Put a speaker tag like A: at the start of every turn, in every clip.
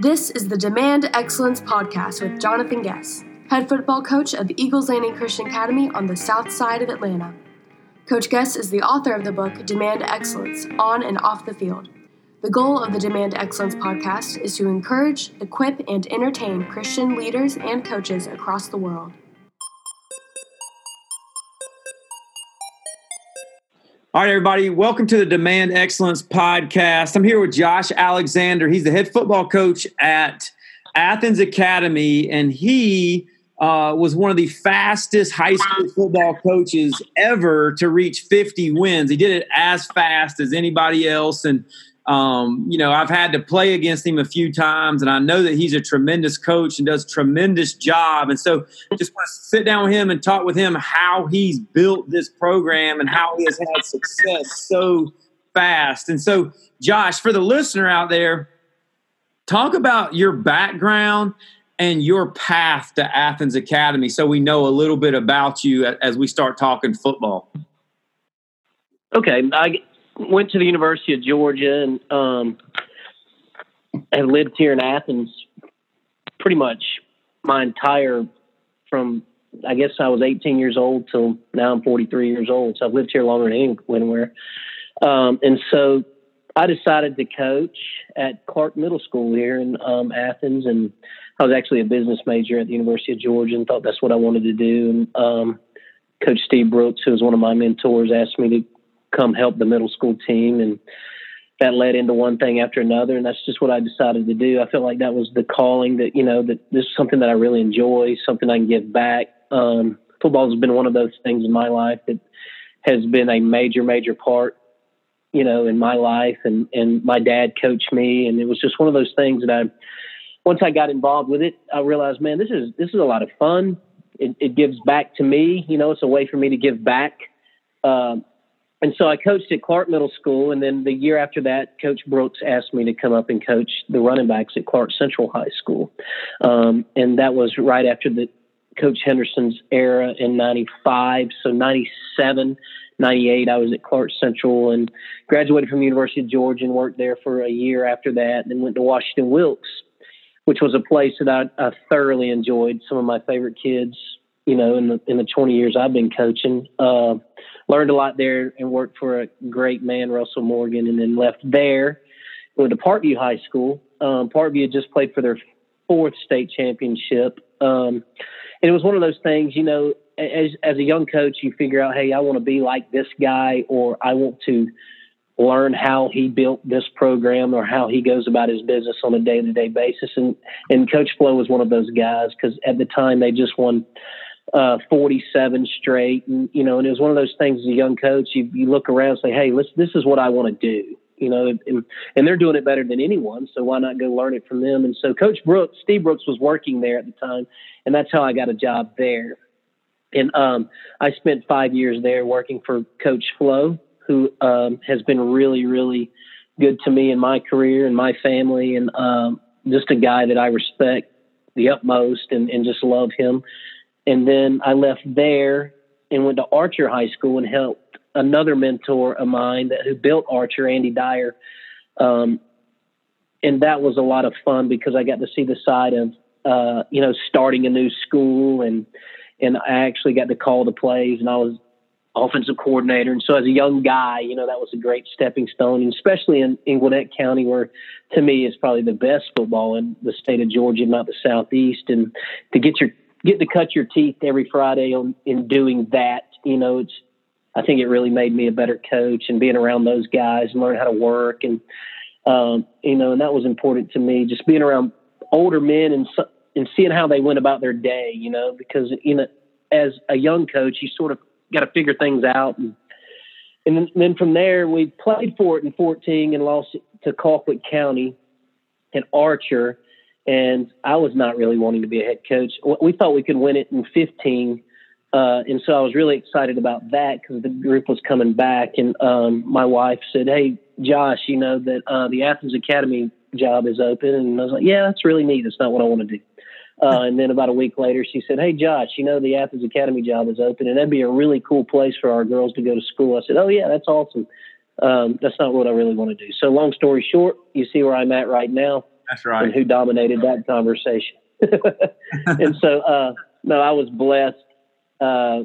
A: This is the Demand Excellence Podcast with Jonathan Guess, head football coach of Eagles Landing Christian Academy on the south side of Atlanta. Coach Guess is the author of the book Demand Excellence on and off the field. The goal of the Demand Excellence podcast is to encourage, equip, and entertain Christian leaders and coaches across the world.
B: All right, everybody, welcome to the Demand Excellence Podcast. I'm here with Josh Alexander. He's the head football coach at Athens Academy, and he uh, was one of the fastest high school football coaches ever to reach 50 wins. He did it as fast as anybody else. And um, you know, I've had to play against him a few times, and I know that he's a tremendous coach and does tremendous job. And so, just want to sit down with him and talk with him how he's built this program and how he has had success so fast. And so, Josh, for the listener out there, talk about your background and your path to Athens Academy, so we know a little bit about you as we start talking football.
C: Okay, I went to the University of Georgia and um, have lived here in Athens pretty much my entire from I guess I was 18 years old till now I'm 43 years old. So I've lived here longer than anywhere. Um, and so I decided to coach at Clark Middle School here in um, Athens, and I was actually a business major at the University of Georgia, and thought that's what I wanted to do. And um, Coach Steve Brooks, who was one of my mentors, asked me to come help the middle school team and that led into one thing after another and that's just what I decided to do. I felt like that was the calling that, you know, that this is something that I really enjoy, something I can give back. Um, football has been one of those things in my life that has been a major, major part, you know, in my life and, and my dad coached me and it was just one of those things that I once I got involved with it, I realized, man, this is this is a lot of fun. It, it gives back to me, you know, it's a way for me to give back. Um, and so I coached at Clark Middle School, and then the year after that, Coach Brooks asked me to come up and coach the running backs at Clark Central High School, um, and that was right after the Coach Henderson's era in '95. So '97, '98, I was at Clark Central and graduated from the University of Georgia and worked there for a year after that, and then went to Washington Wilkes, which was a place that I, I thoroughly enjoyed. Some of my favorite kids, you know, in the in the 20 years I've been coaching. Uh, learned a lot there and worked for a great man, Russell Morgan, and then left there. Went to Parkview High School. Um, Parkview had just played for their fourth state championship. Um, and it was one of those things, you know, as, as a young coach, you figure out, hey, I want to be like this guy, or I want to learn how he built this program or how he goes about his business on a day to day basis. And, and Coach Flowe was one of those guys because at the time they just won uh, 47 straight. And, you know, and it was one of those things as a young coach, you, you look around and say, Hey, let's, this is what I want to do, you know, and, and they're doing it better than anyone. So why not go learn it from them? And so coach Brooks, Steve Brooks was working there at the time and that's how I got a job there. And, um, I spent five years there working for coach Flowe, who, um, has been really, really good to me in my career and my family. And, um, just a guy that I respect the utmost and, and just love him. And then I left there and went to Archer High School and helped another mentor of mine that who built Archer, Andy Dyer. Um, and that was a lot of fun because I got to see the side of uh, you know starting a new school and and I actually got to call the plays and I was offensive coordinator and so as a young guy you know that was a great stepping stone and especially in, in Gwinnett County where to me is probably the best football in the state of Georgia not the southeast and to get your get to cut your teeth every Friday on in doing that. You know, it's I think it really made me a better coach and being around those guys and learning how to work and um, you know, and that was important to me. Just being around older men and and seeing how they went about their day. You know, because you know, as a young coach, you sort of got to figure things out and. And then, then from there, we played for it in 14 and lost to Colquitt County and Archer and I was not really wanting to be a head coach. We thought we could win it in 15, uh, and so I was really excited about that because the group was coming back. And um, my wife said, "Hey, Josh, you know that uh, the Athens Academy job is open," and I was like, "Yeah, that's really neat. It's not what I want to do." Uh, and then about a week later, she said, "Hey, Josh, you know the Athens Academy job is open, and that'd be a really cool place for our girls to go to school." I said, "Oh yeah, that's awesome." Um, that's not what I really want to do. So, long story short, you see where I'm at right now
B: That's right.
C: And who dominated that conversation? and so, uh, no, I was blessed, uh,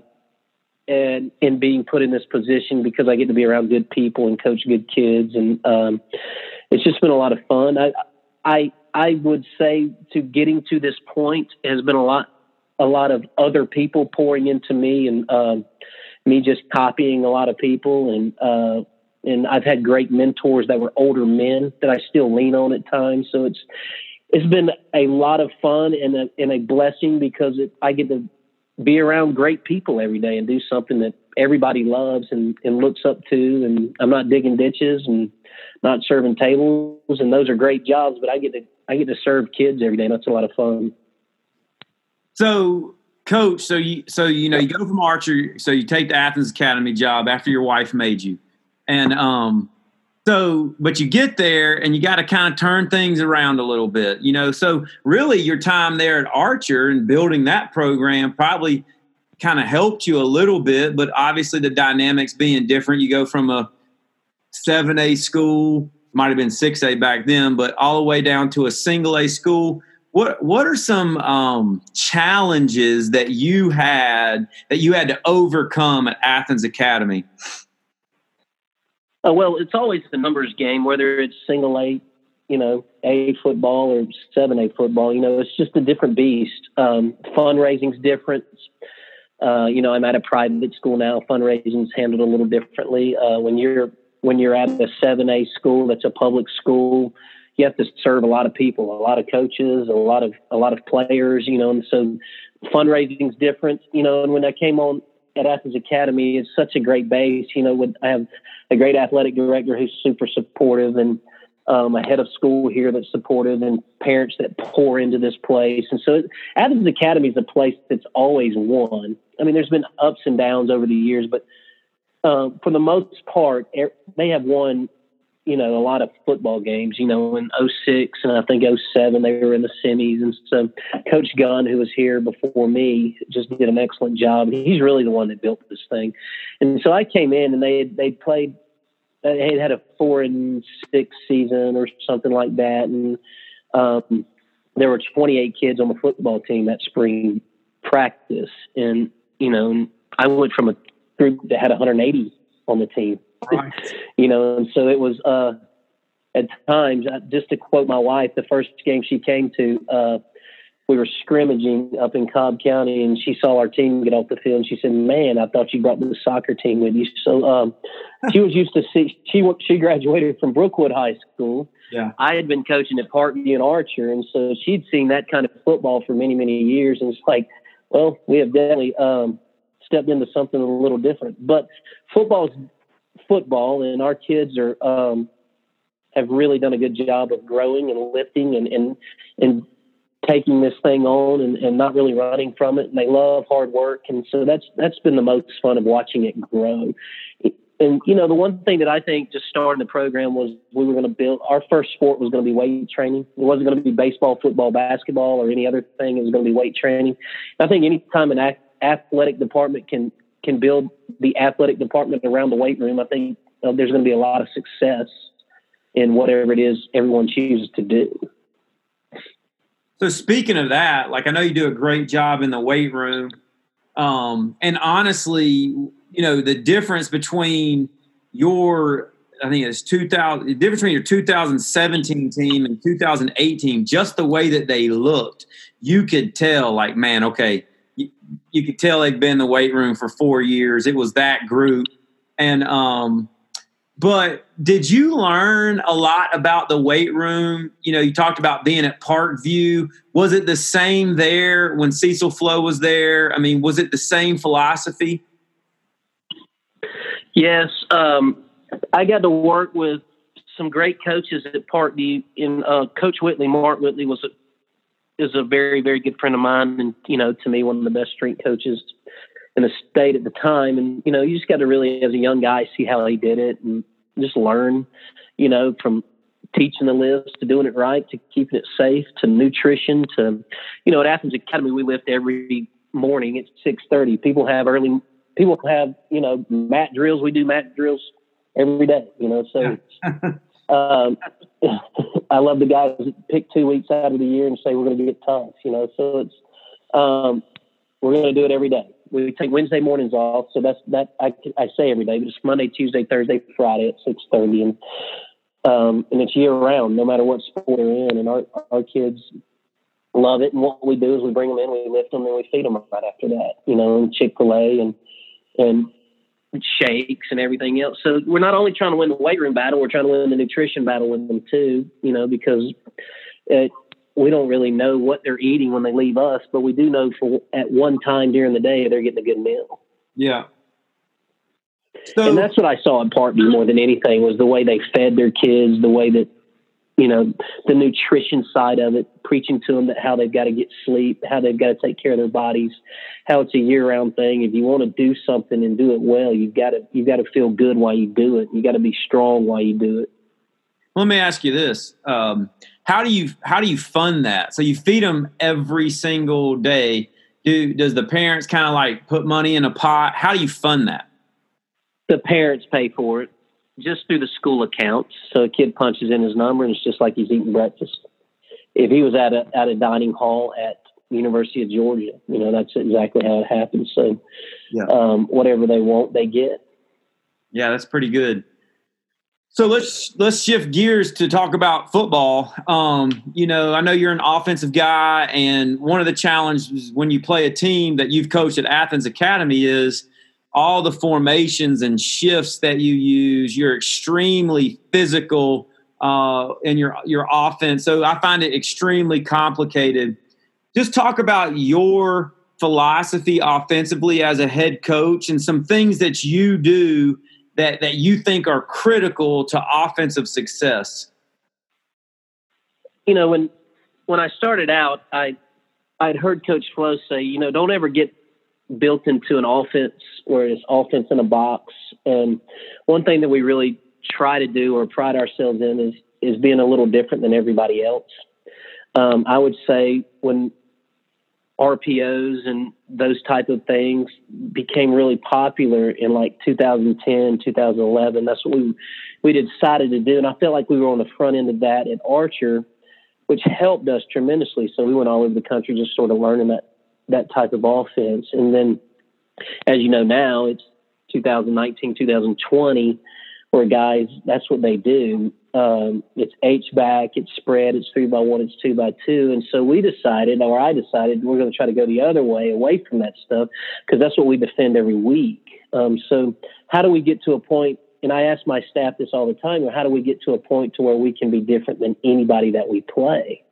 C: and in being put in this position because I get to be around good people and coach good kids, and um, it's just been a lot of fun. I, I, I would say to getting to this point has been a lot, a lot of other people pouring into me, and um, me just copying a lot of people, and uh, and I've had great mentors that were older men that I still lean on at times. So it's it's been a lot of fun and a, and a blessing because it, I get to be around great people every day and do something that everybody loves and, and looks up to. And I'm not digging ditches and not serving tables, and those are great jobs. But I get to I get to serve kids every day. And that's a lot of fun.
B: So, coach, so you so you know you go from Archer, so you take the Athens Academy job after your wife made you, and um, so, but you get there and you got to kind of turn things around a little bit, you know. So, really, your time there at Archer and building that program probably kind of helped you a little bit, but obviously, the dynamics being different, you go from a 7A school, might have been 6A back then, but all the way down to a single A school. What what are some um, challenges that you had that you had to overcome at Athens Academy?
C: Uh, well, it's always the numbers game, whether it's single A, you know, A football or seven A football. You know, it's just a different beast. Um, fundraising's different. Uh, you know, I'm at a private school now. Fundraising's handled a little differently. Uh, when you're when you're at a seven A school, that's a public school. You have to serve a lot of people, a lot of coaches, a lot of a lot of players. You know, and so fundraising's different. You know, and when I came on at Athens Academy, is such a great base. You know, with I have a great athletic director who's super supportive and um, a head of school here that's supportive and parents that pour into this place. And so Athens Academy is a place that's always won. I mean, there's been ups and downs over the years, but um, for the most part, they have won, you know, a lot of football games, you know, in 06 and I think 07, they were in the semis. And so Coach Gunn, who was here before me, just did an excellent job. He's really the one that built this thing. And so I came in and they, had, they played they had a four and six season or something like that, and um, there were 28 kids on the football team that spring practice, and you know, I went from a group that had 180 on the team, right. you know, and so it was uh, at times. Uh, just to quote my wife, the first game she came to. Uh, we were scrimmaging up in Cobb County, and she saw our team get off the field, and she said, "Man, I thought you brought the soccer team with you." So um, she was used to see. She she graduated from Brookwood High School.
B: Yeah,
C: I had been coaching at Parkview and Archer, and so she'd seen that kind of football for many many years, and it's like, well, we have definitely um, stepped into something a little different. But football's football, and our kids are. Um, have really done a good job of growing and lifting and, and, and taking this thing on and, and not really running from it. And they love hard work. And so that's, that's been the most fun of watching it grow. And, you know, the one thing that I think just starting the program was we were going to build our first sport was going to be weight training. It wasn't going to be baseball, football, basketball, or any other thing. It was going to be weight training. I think anytime an athletic department can, can build the athletic department around the weight room, I think uh, there's going to be a lot of success in whatever it is everyone chooses to do.
B: So speaking of that, like I know you do a great job in the weight room. Um, and honestly, you know, the difference between your I think it's 2000 the difference between your 2017 team and 2018 just the way that they looked you could tell like man okay you, you could tell they'd been in the weight room for 4 years it was that group and um but did you learn a lot about the weight room? You know, you talked about being at Parkview. Was it the same there when Cecil Flowe was there? I mean, was it the same philosophy?
C: Yes. Um, I got to work with some great coaches at Parkview. In uh, Coach Whitley, Mark Whitley was a, is a very, very good friend of mine, and you know, to me, one of the best strength coaches in the state at the time. And, you know, you just got to really, as a young guy, see how he did it and just learn, you know, from teaching the lifts to doing it right to keeping it safe to nutrition to, you know, at Athens Academy, we lift every morning at 630. People have early, people have, you know, mat drills. We do mat drills every day, you know, so, um, I love the guys that pick two weeks out of the year and say we're going to get tough. You know, so it's um, we're going to do it every day. We take Wednesday mornings off, so that's that I, I say every day, but it's Monday, Tuesday, Thursday, Friday at six thirty, and um, and it's year round, no matter what sport they're in. And our our kids love it. And what we do is we bring them in, we lift them, and we feed them right after that. You know, and Chick Fil A and and shakes and everything else. So we're not only trying to win the weight room battle, we're trying to win the nutrition battle with them too. You know, because it, we don't really know what they're eating when they leave us, but we do know for at one time during the day they're getting a good meal.
B: Yeah.
C: So, and that's what I saw in Parkview more than anything was the way they fed their kids, the way that you know the nutrition side of it, preaching to them that how they've got to get sleep, how they've got to take care of their bodies, how it's a year-round thing. If you want to do something and do it well, you've got to you've got to feel good while you do it. You got to be strong while you do it.
B: Let me ask you this: um, How do you how do you fund that? So you feed them every single day. Do does the parents kind of like put money in a pot? How do you fund that?
C: The parents pay for it just through the school accounts. So a kid punches in his number, and it's just like he's eating breakfast. If he was at a at a dining hall at University of Georgia, you know that's exactly how it happens. So, yeah. um, whatever they want, they get.
B: Yeah, that's pretty good. So let's let's shift gears to talk about football. Um, you know, I know you're an offensive guy, and one of the challenges when you play a team that you've coached at Athens Academy is all the formations and shifts that you use. You're extremely physical uh, in your your offense, so I find it extremely complicated. Just talk about your philosophy offensively as a head coach and some things that you do that that you think are critical to offensive success?
C: You know, when when I started out, I I'd heard Coach Flowe say, you know, don't ever get built into an offense where it's offense in a box. And one thing that we really try to do or pride ourselves in is is being a little different than everybody else. Um, I would say when RPOs and those type of things became really popular in like 2010, 2011. That's what we we decided to do, and I felt like we were on the front end of that at Archer, which helped us tremendously. So we went all over the country just sort of learning that that type of offense. And then, as you know now, it's 2019, 2020, where guys that's what they do. Um, it's H back, it's spread, it's three by one, it's two by two. And so we decided, or I decided, we're going to try to go the other way, away from that stuff, because that's what we defend every week. Um, so how do we get to a point? And I ask my staff this all the time: How do we get to a point to where we can be different than anybody that we play?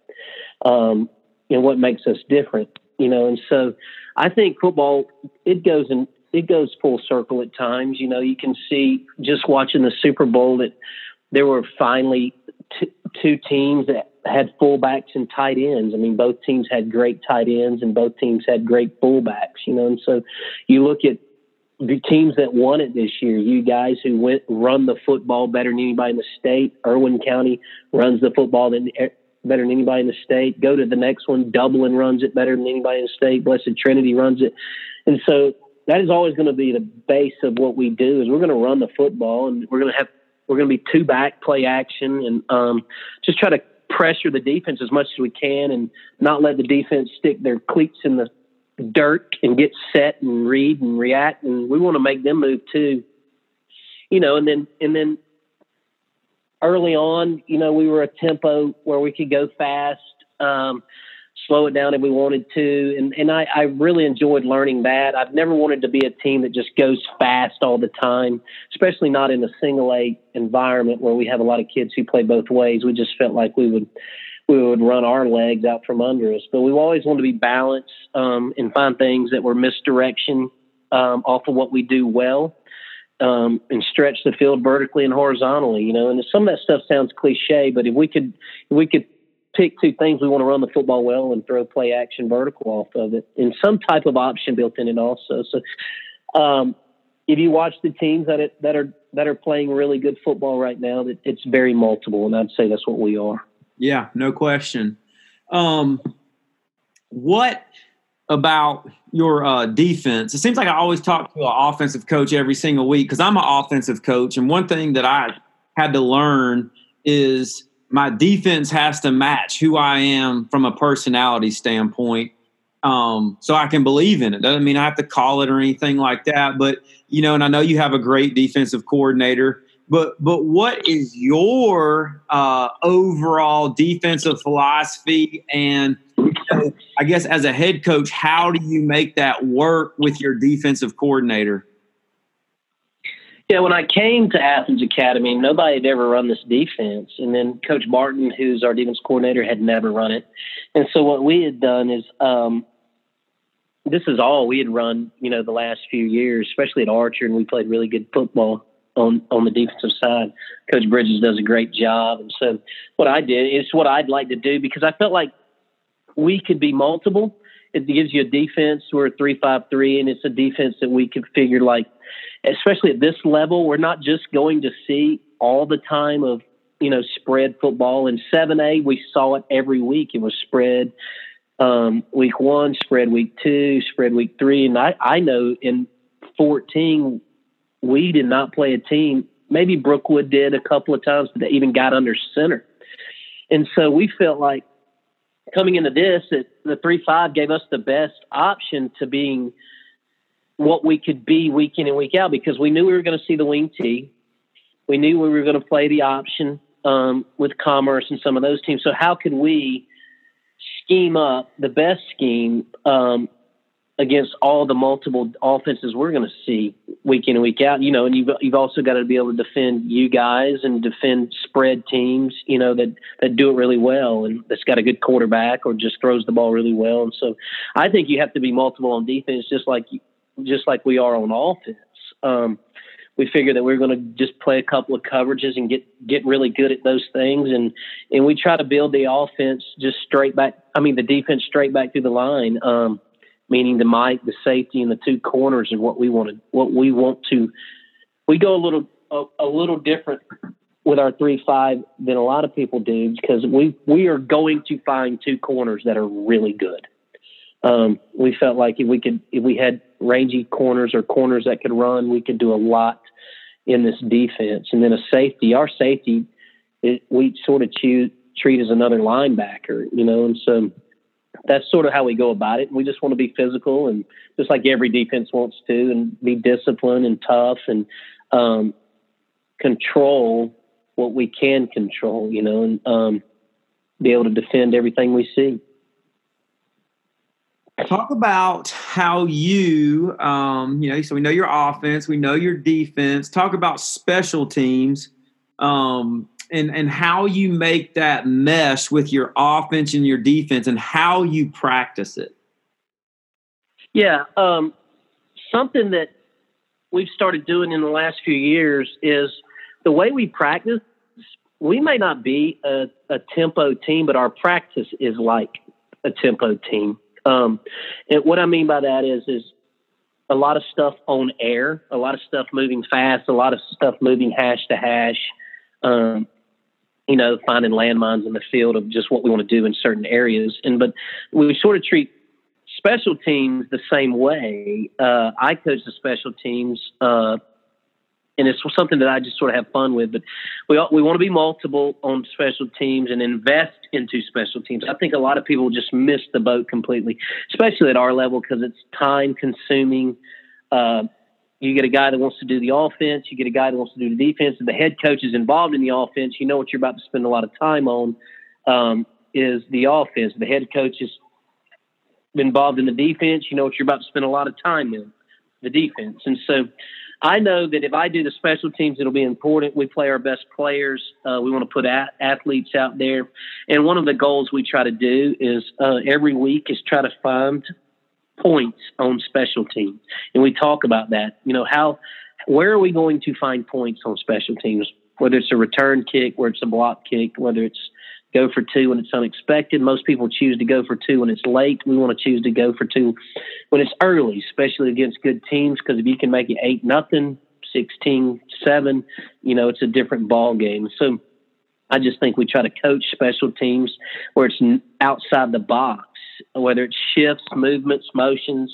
C: Um, and what makes us different? You know, and so I think football it goes in it goes full circle at times. You know, you can see just watching the Super Bowl that there were finally t- two teams that had fullbacks and tight ends. I mean, both teams had great tight ends and both teams had great fullbacks, you know. And so you look at the teams that won it this year, you guys who went run the football better than anybody in the state. Irwin County runs the football than better than anybody in the state. Go to the next one, Dublin runs it better than anybody in the state. Blessed Trinity runs it. And so that is always going to be the base of what we do is we're going to run the football and we're going to have we're going to be two back play action and um, just try to pressure the defense as much as we can and not let the defense stick their cleats in the dirt and get set and read and react. And we want to make them move too, you know. And then and then early on, you know, we were a tempo where we could go fast. Um, slow it down if we wanted to. And and I, I really enjoyed learning that. I've never wanted to be a team that just goes fast all the time, especially not in a single A environment where we have a lot of kids who play both ways. We just felt like we would we would run our legs out from under us. But we've always wanted to be balanced um, and find things that were misdirection um, off of what we do well. Um, and stretch the field vertically and horizontally, you know. And some of that stuff sounds cliche, but if we could, if we could pick two things. We want to run the football well and throw play action vertical off of it, and some type of option built in it also. So, um, if you watch the teams that are, that are that are playing really good football right now, that it's very multiple, and I'd say that's what we are.
B: Yeah, no question. Um, what about your uh, defense? It seems like I always talk to an offensive coach every single week because I'm an offensive coach, and one thing that I had to learn is my defense has to match who I am from a personality standpoint. Um, so I can believe in it. Doesn't mean I have to call it or anything like that. But you know, and I know you have a great defensive coordinator. But but what is your uh, overall defensive philosophy? And know, I guess as a head coach, how do you make that work with your defensive coordinator?
C: Yeah, when I came to Athens Academy, nobody had ever run this defense. And then Coach Martin, who's our defense coordinator, had never run it. And so what we had done is um, this is all we had run, you know, the last few years, especially at Archer, and we played really good football on on the defensive side. Coach Bridges does a great job. And so what I did is what I'd like to do because I felt like we could be multiple. It gives you a defense. We're a three five three, and it's a defense that we could figure like – especially at this level, we're not just going to see all the time of you know spread football. In seven A, we saw it every week. It was spread um, week one, spread week two, spread week three, and I I know in fourteen we did not play a team. Maybe Brookwood did a couple of times, but they even got under center. And so we felt like coming into this, that the three five gave us the best option to being what we could be week in and week out because we knew we were going to see the wing T. We knew we were going to play the option um, with Commerce and some of those teams. So how could we scheme up the best scheme um, against all the multiple offenses we're going to see week in and week out? You know, and you've you've also got to be able to defend you guys and defend spread teams. You know that that do it really well and that's got a good quarterback or just throws the ball really well. And so I think you have to be multiple on defense, just like just like we are on offense. Um, we figure that we are going to just play a couple of coverages and get get really good at those things, and and we try to build the offense just straight back. I mean, the defense straight back through the line, um, meaning the Mike, the safety, and the two corners, and what we want to what we want to. We go a little a, a little different with our three five than a lot of people do because we we are going to find two corners that are really good. Um, we felt like if we could, if we had rangy corners or corners that could run, we could do a lot in this defense. And then a safety, our safety, it, we sort of choose, treat as another linebacker, you know, and so that's sort of how we go about it. We just want to be physical and just like every defense wants to, and be disciplined and tough and um, control what we can control, you know, and um, be able to defend everything we see.
B: Talk about how you, um, you know, so we know your offense, we know your defense. Talk about special teams, um, and and how you make that mesh with your offense and your defense, and how you practice it.
C: Yeah, um, something that we've started doing in the last few years is the way we practice. We may not be a, a tempo team, but our practice is like a tempo team. Um, and what I mean by that is, is a lot of stuff on air, a lot of stuff moving fast, a lot of stuff moving hash to hash. Um, you know, finding landmines in the field of just what we want to do in certain areas. And but we sort of treat special teams the same way. Uh, I coach the special teams uh, and it's something that I just sort of have fun with. But we all, we want to be multiple on special teams and invest into special teams. I think a lot of people just miss the boat completely, especially at our level because it's time consuming. Uh, you get a guy that wants to do the offense, you get a guy that wants to do the defense, and the head coach is involved in the offense. You know what you're about to spend a lot of time on um, is the offense. The head coach is involved in the defense. You know what you're about to spend a lot of time in the defense, and so I know that if I do the special teams, it'll be important. We play our best players. Uh, we want to put a- athletes out there. And one of the goals we try to do is uh, every week is try to find points on special teams. And we talk about that. You know, how, where are we going to find points on special teams? Whether it's a return kick, whether it's a block kick, whether it's go for two when it's unexpected. Most people choose to go for two when it's late. We want to choose to go for two when it's early, especially against good teams, because if you can make it eight nothing, 16 7, you know, it's a different ball game. So I just think we try to coach special teams where it's outside the box, whether it's shifts, movements, motions,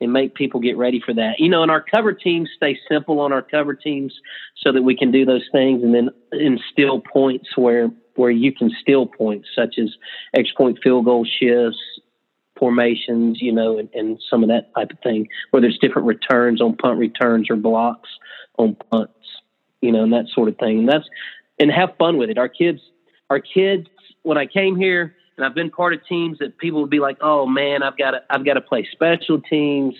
C: and make people get ready for that. You know, and our cover teams stay simple on our cover teams so that we can do those things and then instill points where where you can steal points, such as extra point field goal shifts, formations, you know, and, and some of that type of thing, where there's different returns on punt returns or blocks on punts, you know, and that sort of thing. And that's and have fun with it. Our kids, our kids, when I came here, and I've been part of teams that people would be like, "Oh man, I've got to, I've got to play special teams."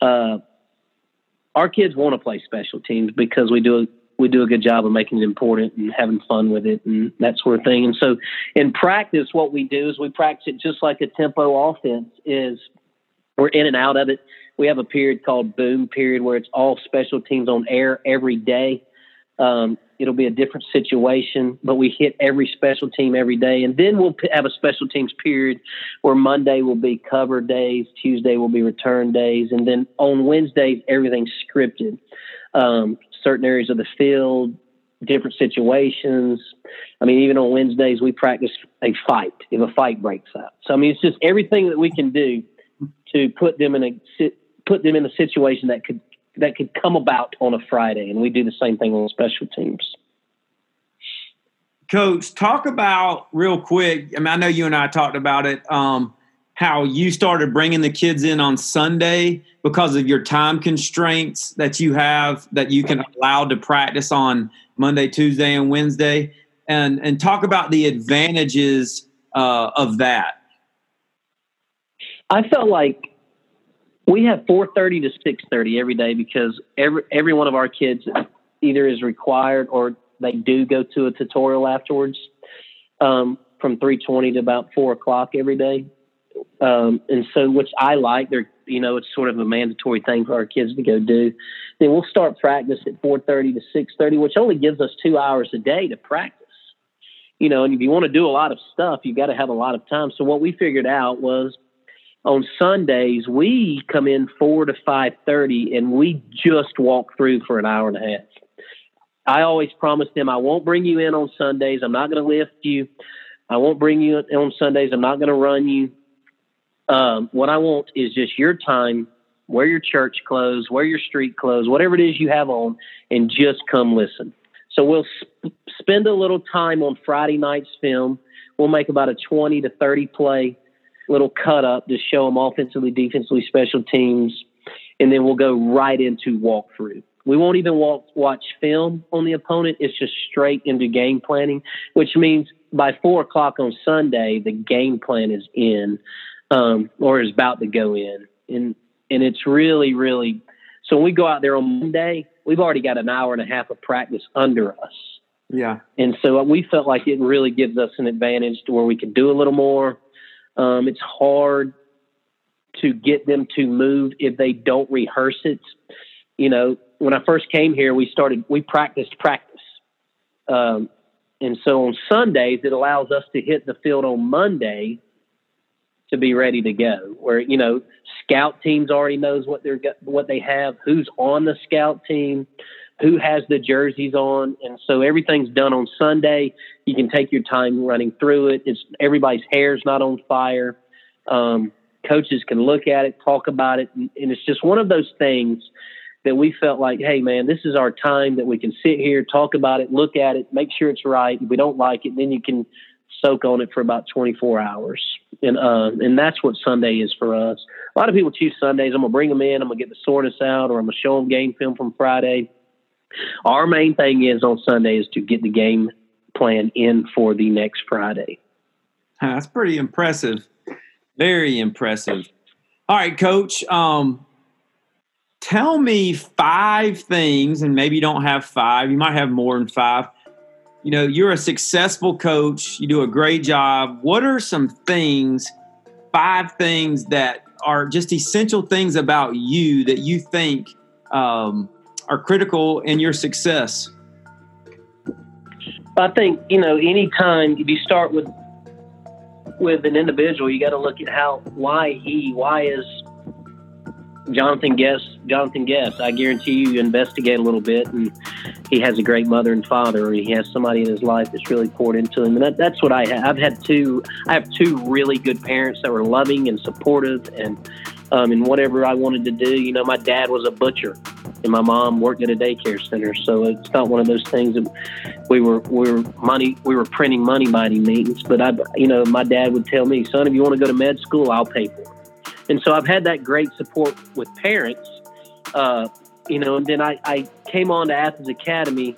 C: Uh, our kids want to play special teams because we do we do a good job of making it important and having fun with it and that sort of thing. And so in practice, what we do is we practice it just like a tempo offense is we're in and out of it. We have a period called boom period where it's all special teams on air every day. Um, it'll be a different situation, but we hit every special team every day. And then we'll have a special teams period where Monday will be cover days, Tuesday will be return days, and then on Wednesdays, everything's scripted. Um, certain areas of the field, different situations. I mean, even on Wednesdays, we practice a fight if a fight breaks out. So, I mean, it's just everything that we can do to put them in a put them in a situation that could that could come about on a Friday, and we do the same thing on special teams.
B: Coach, talk about real quick. I mean, I know you and I talked about it. Um, how you started bringing the kids in on Sunday because of your time constraints that you have that you can allow to practice on Monday, Tuesday, and Wednesday, and and talk about the advantages uh, of that.
C: I felt like we have 4:30 to 6:30 every day because every every one of our kids either is required or they do go to a tutorial afterwards um, from 3:20 to about four o'clock every day. Um, and so, which I like, they're you know it's sort of a mandatory thing for our kids to go do. Then we'll start practice at 4:30 to 6:30, which only gives us two hours a day to practice. You know, and if you want to do a lot of stuff, you got to have a lot of time. So what we figured out was on Sundays we come in four to five thirty, and we just walk through for an hour and a half. I always promise them I won't bring you in on Sundays. I'm not going to lift you. I won't bring you in on Sundays. I'm not going to run you. Um, what I want is just your time, wear your church clothes, wear your street clothes, whatever it is you have on, and just come listen. So we'll sp- spend a little time on Friday night's film. We'll make about a 20 to 30 play little cut up to show them offensively, defensively, special teams, and then we'll go right into walkthrough. We won't even walk, watch film on the opponent. It's just straight into game planning, which means by four o'clock on Sunday, the game plan is in um, or is about to go in. And, and it's really, really, so when we go out there on Monday, we've already got an hour and a half of practice under us.
B: Yeah.
C: And so we felt like it really gives us an advantage to where we can do a little more. Um, it's hard to get them to move if they don't rehearse it. You know, when I first came here, we started, we practiced practice. Um, and so on Sundays, it allows us to hit the field on Monday to be ready to go. Where you know, scout teams already knows what they're what they have, who's on the scout team, who has the jerseys on, and so everything's done on Sunday. You can take your time running through it. It's everybody's hair's not on fire. Um, coaches can look at it, talk about it, and, and it's just one of those things that we felt like, hey man, this is our time that we can sit here, talk about it, look at it, make sure it's right. If we don't like it, then you can soak on it for about 24 hours. And, uh, and that's what Sunday is for us. A lot of people choose Sundays. I'm going to bring them in. I'm going to get the soreness out or I'm going to show them game film from Friday. Our main thing is on Sunday is to get the game plan in for the next Friday.
B: That's pretty impressive. Very impressive. All right, coach. Um, tell me five things, and maybe you don't have five, you might have more than five you know, you're a successful coach, you do a great job. What are some things, five things that are just essential things about you that you think um, are critical in your success?
C: I think, you know, anytime if you start with with an individual, you got to look at how, why he, why is Jonathan Guess, Jonathan Guess, I guarantee you, you investigate a little bit, and he has a great mother and father, or he has somebody in his life that's really poured into him. And that, that's what I have. I've had two. I have two really good parents that were loving and supportive, and um, in whatever I wanted to do. You know, my dad was a butcher, and my mom worked at a daycare center. So it's not one of those things that we were we were money we were printing money mighty meetings. But I, you know, my dad would tell me, son, if you want to go to med school, I'll pay for it. And so I've had that great support with parents. Uh, you know, and then I, I came on to Athens Academy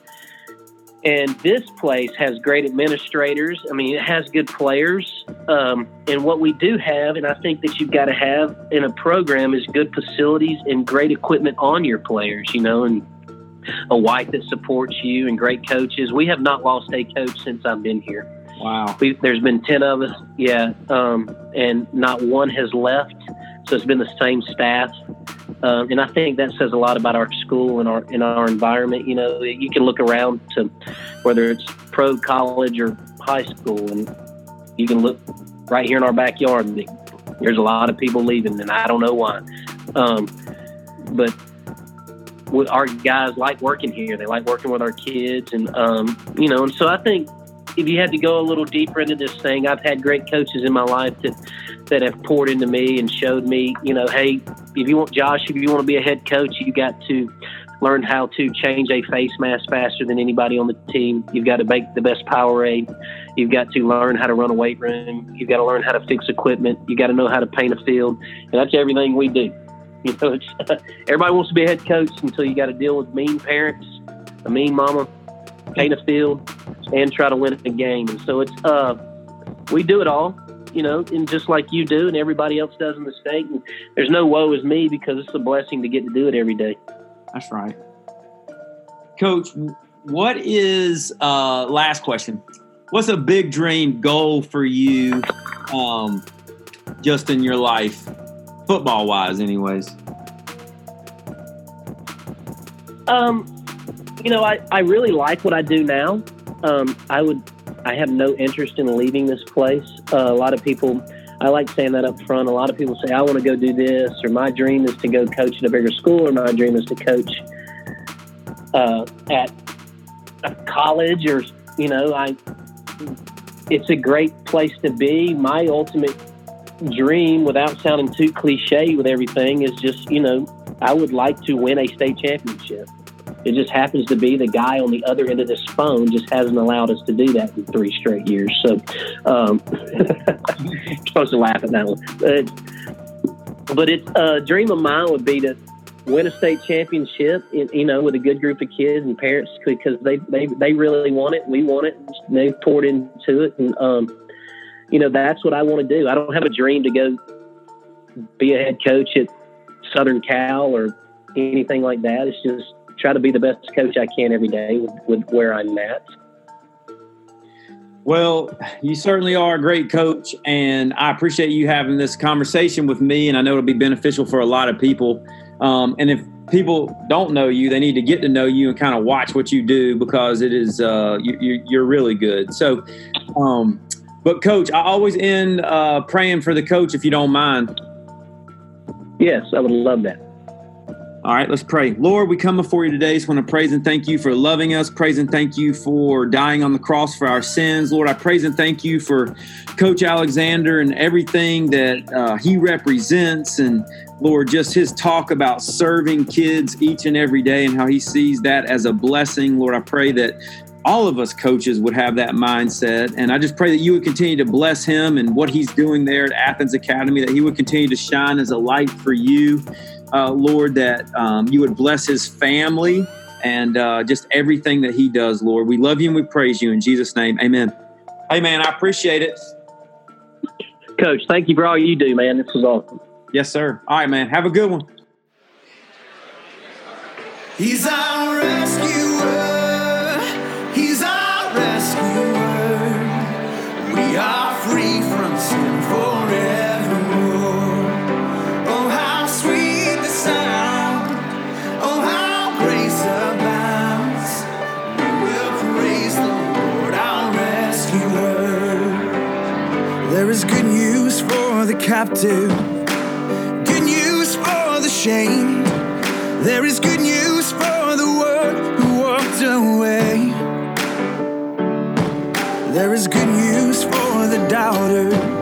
C: and this place has great administrators. I mean, it has good players. Um, and what we do have, and I think that you've got to have in a program, is good facilities and great equipment on your players, you know, and a wife that supports you and great coaches. We have not lost a coach since I've been here.
B: Wow.
C: We, there's been 10 of us, yeah, um, and not one has left. So it's been the same staff. Um, and I think that says a lot about our school and our in our environment. You know, you can look around to whether it's pro, college, or high school, and you can look right here in our backyard. There's a lot of people leaving, and I don't know why. Um, but our guys like working here. They like working with our kids, and um, you know, and so I think if you had to go a little deeper into this thing, I've had great coaches in my life that that have poured into me and showed me, you know, hey, if you want Josh, if you want to be a head coach, you got to learn how to change a face mask faster than anybody on the team. You've got to make the best Powerade. You've got to learn how to run a weight room. You've got to learn how to fix equipment. You got to know how to paint a field, and that's everything we do. You know, everybody wants to be a head coach until you got to deal with mean parents, a mean mama, paint a field, and try to win a game. And so it's uh, we do it all you know, and just like you do and everybody else does in the state. And there's no woe is me because it's a blessing to get to do it every day.
B: That's right. Coach, what is, uh, last question, what's a big dream goal for you um, just in your life, football wise, anyways?
C: Um, you know, I, I really like what I do now. Um, I would I have no interest in leaving this place. Uh, a lot of people, I like saying that up front. A lot of people say, I want to go do this, or my dream is to go coach at a bigger school, or my dream is to coach uh, at a college, or, you know, I. It's a great place to be. My ultimate dream, without sounding too cliche with everything, is just, you know, I would like to win a state championship. It just happens to be the guy on the other end of this phone just hasn't allowed us to do that in three straight years. So, um, supposed to laugh at that one. But, but it's a dream of mine would be to win a state championship, in, you know, with a good group of kids and parents because they, they, they really want it. We want it. They've poured into it. And, um, you know, that's what I want to do. I don't have a dream to go be a head coach at Southern Cal or anything like that. It's just try to be the best coach I can every day with, with where I'm at.
B: Well, you certainly are a great coach, and I appreciate you having this conversation with me. And I know it'll be beneficial for a lot of people. Um, and if people don't know you, they need to get to know you and kind of watch what you do because it is uh, you, are really good. So, um, but coach, I always end uh, praying for the coach if you don't mind.
C: Yes, I would love that.
B: All right, let's pray. Lord, we come before you today. Just want to praise and thank you for loving us. Praise and thank you for dying on the cross for our sins. Lord, I praise and thank you for Coach Alexander and everything that uh, he represents. And Lord, just his talk about serving kids each and every day and how he sees that as a blessing. Lord, I pray that all of us coaches would have that mindset. And I just pray that you would continue to bless him and what he's doing there at Athens Academy, that he would continue to shine as a light for you uh, Lord, that um, you would bless his family and uh, just everything that he does, Lord. We love you and we praise you in Jesus' name. Amen. Hey, man, I appreciate it.
C: Coach, thank you for all you do, man. This was awesome.
B: Yes, sir. All right, man. Have a good one.
D: He's our rescuer. Captive. Good news for the shame. There is good news for the one who walked away. There is good news for the doubter.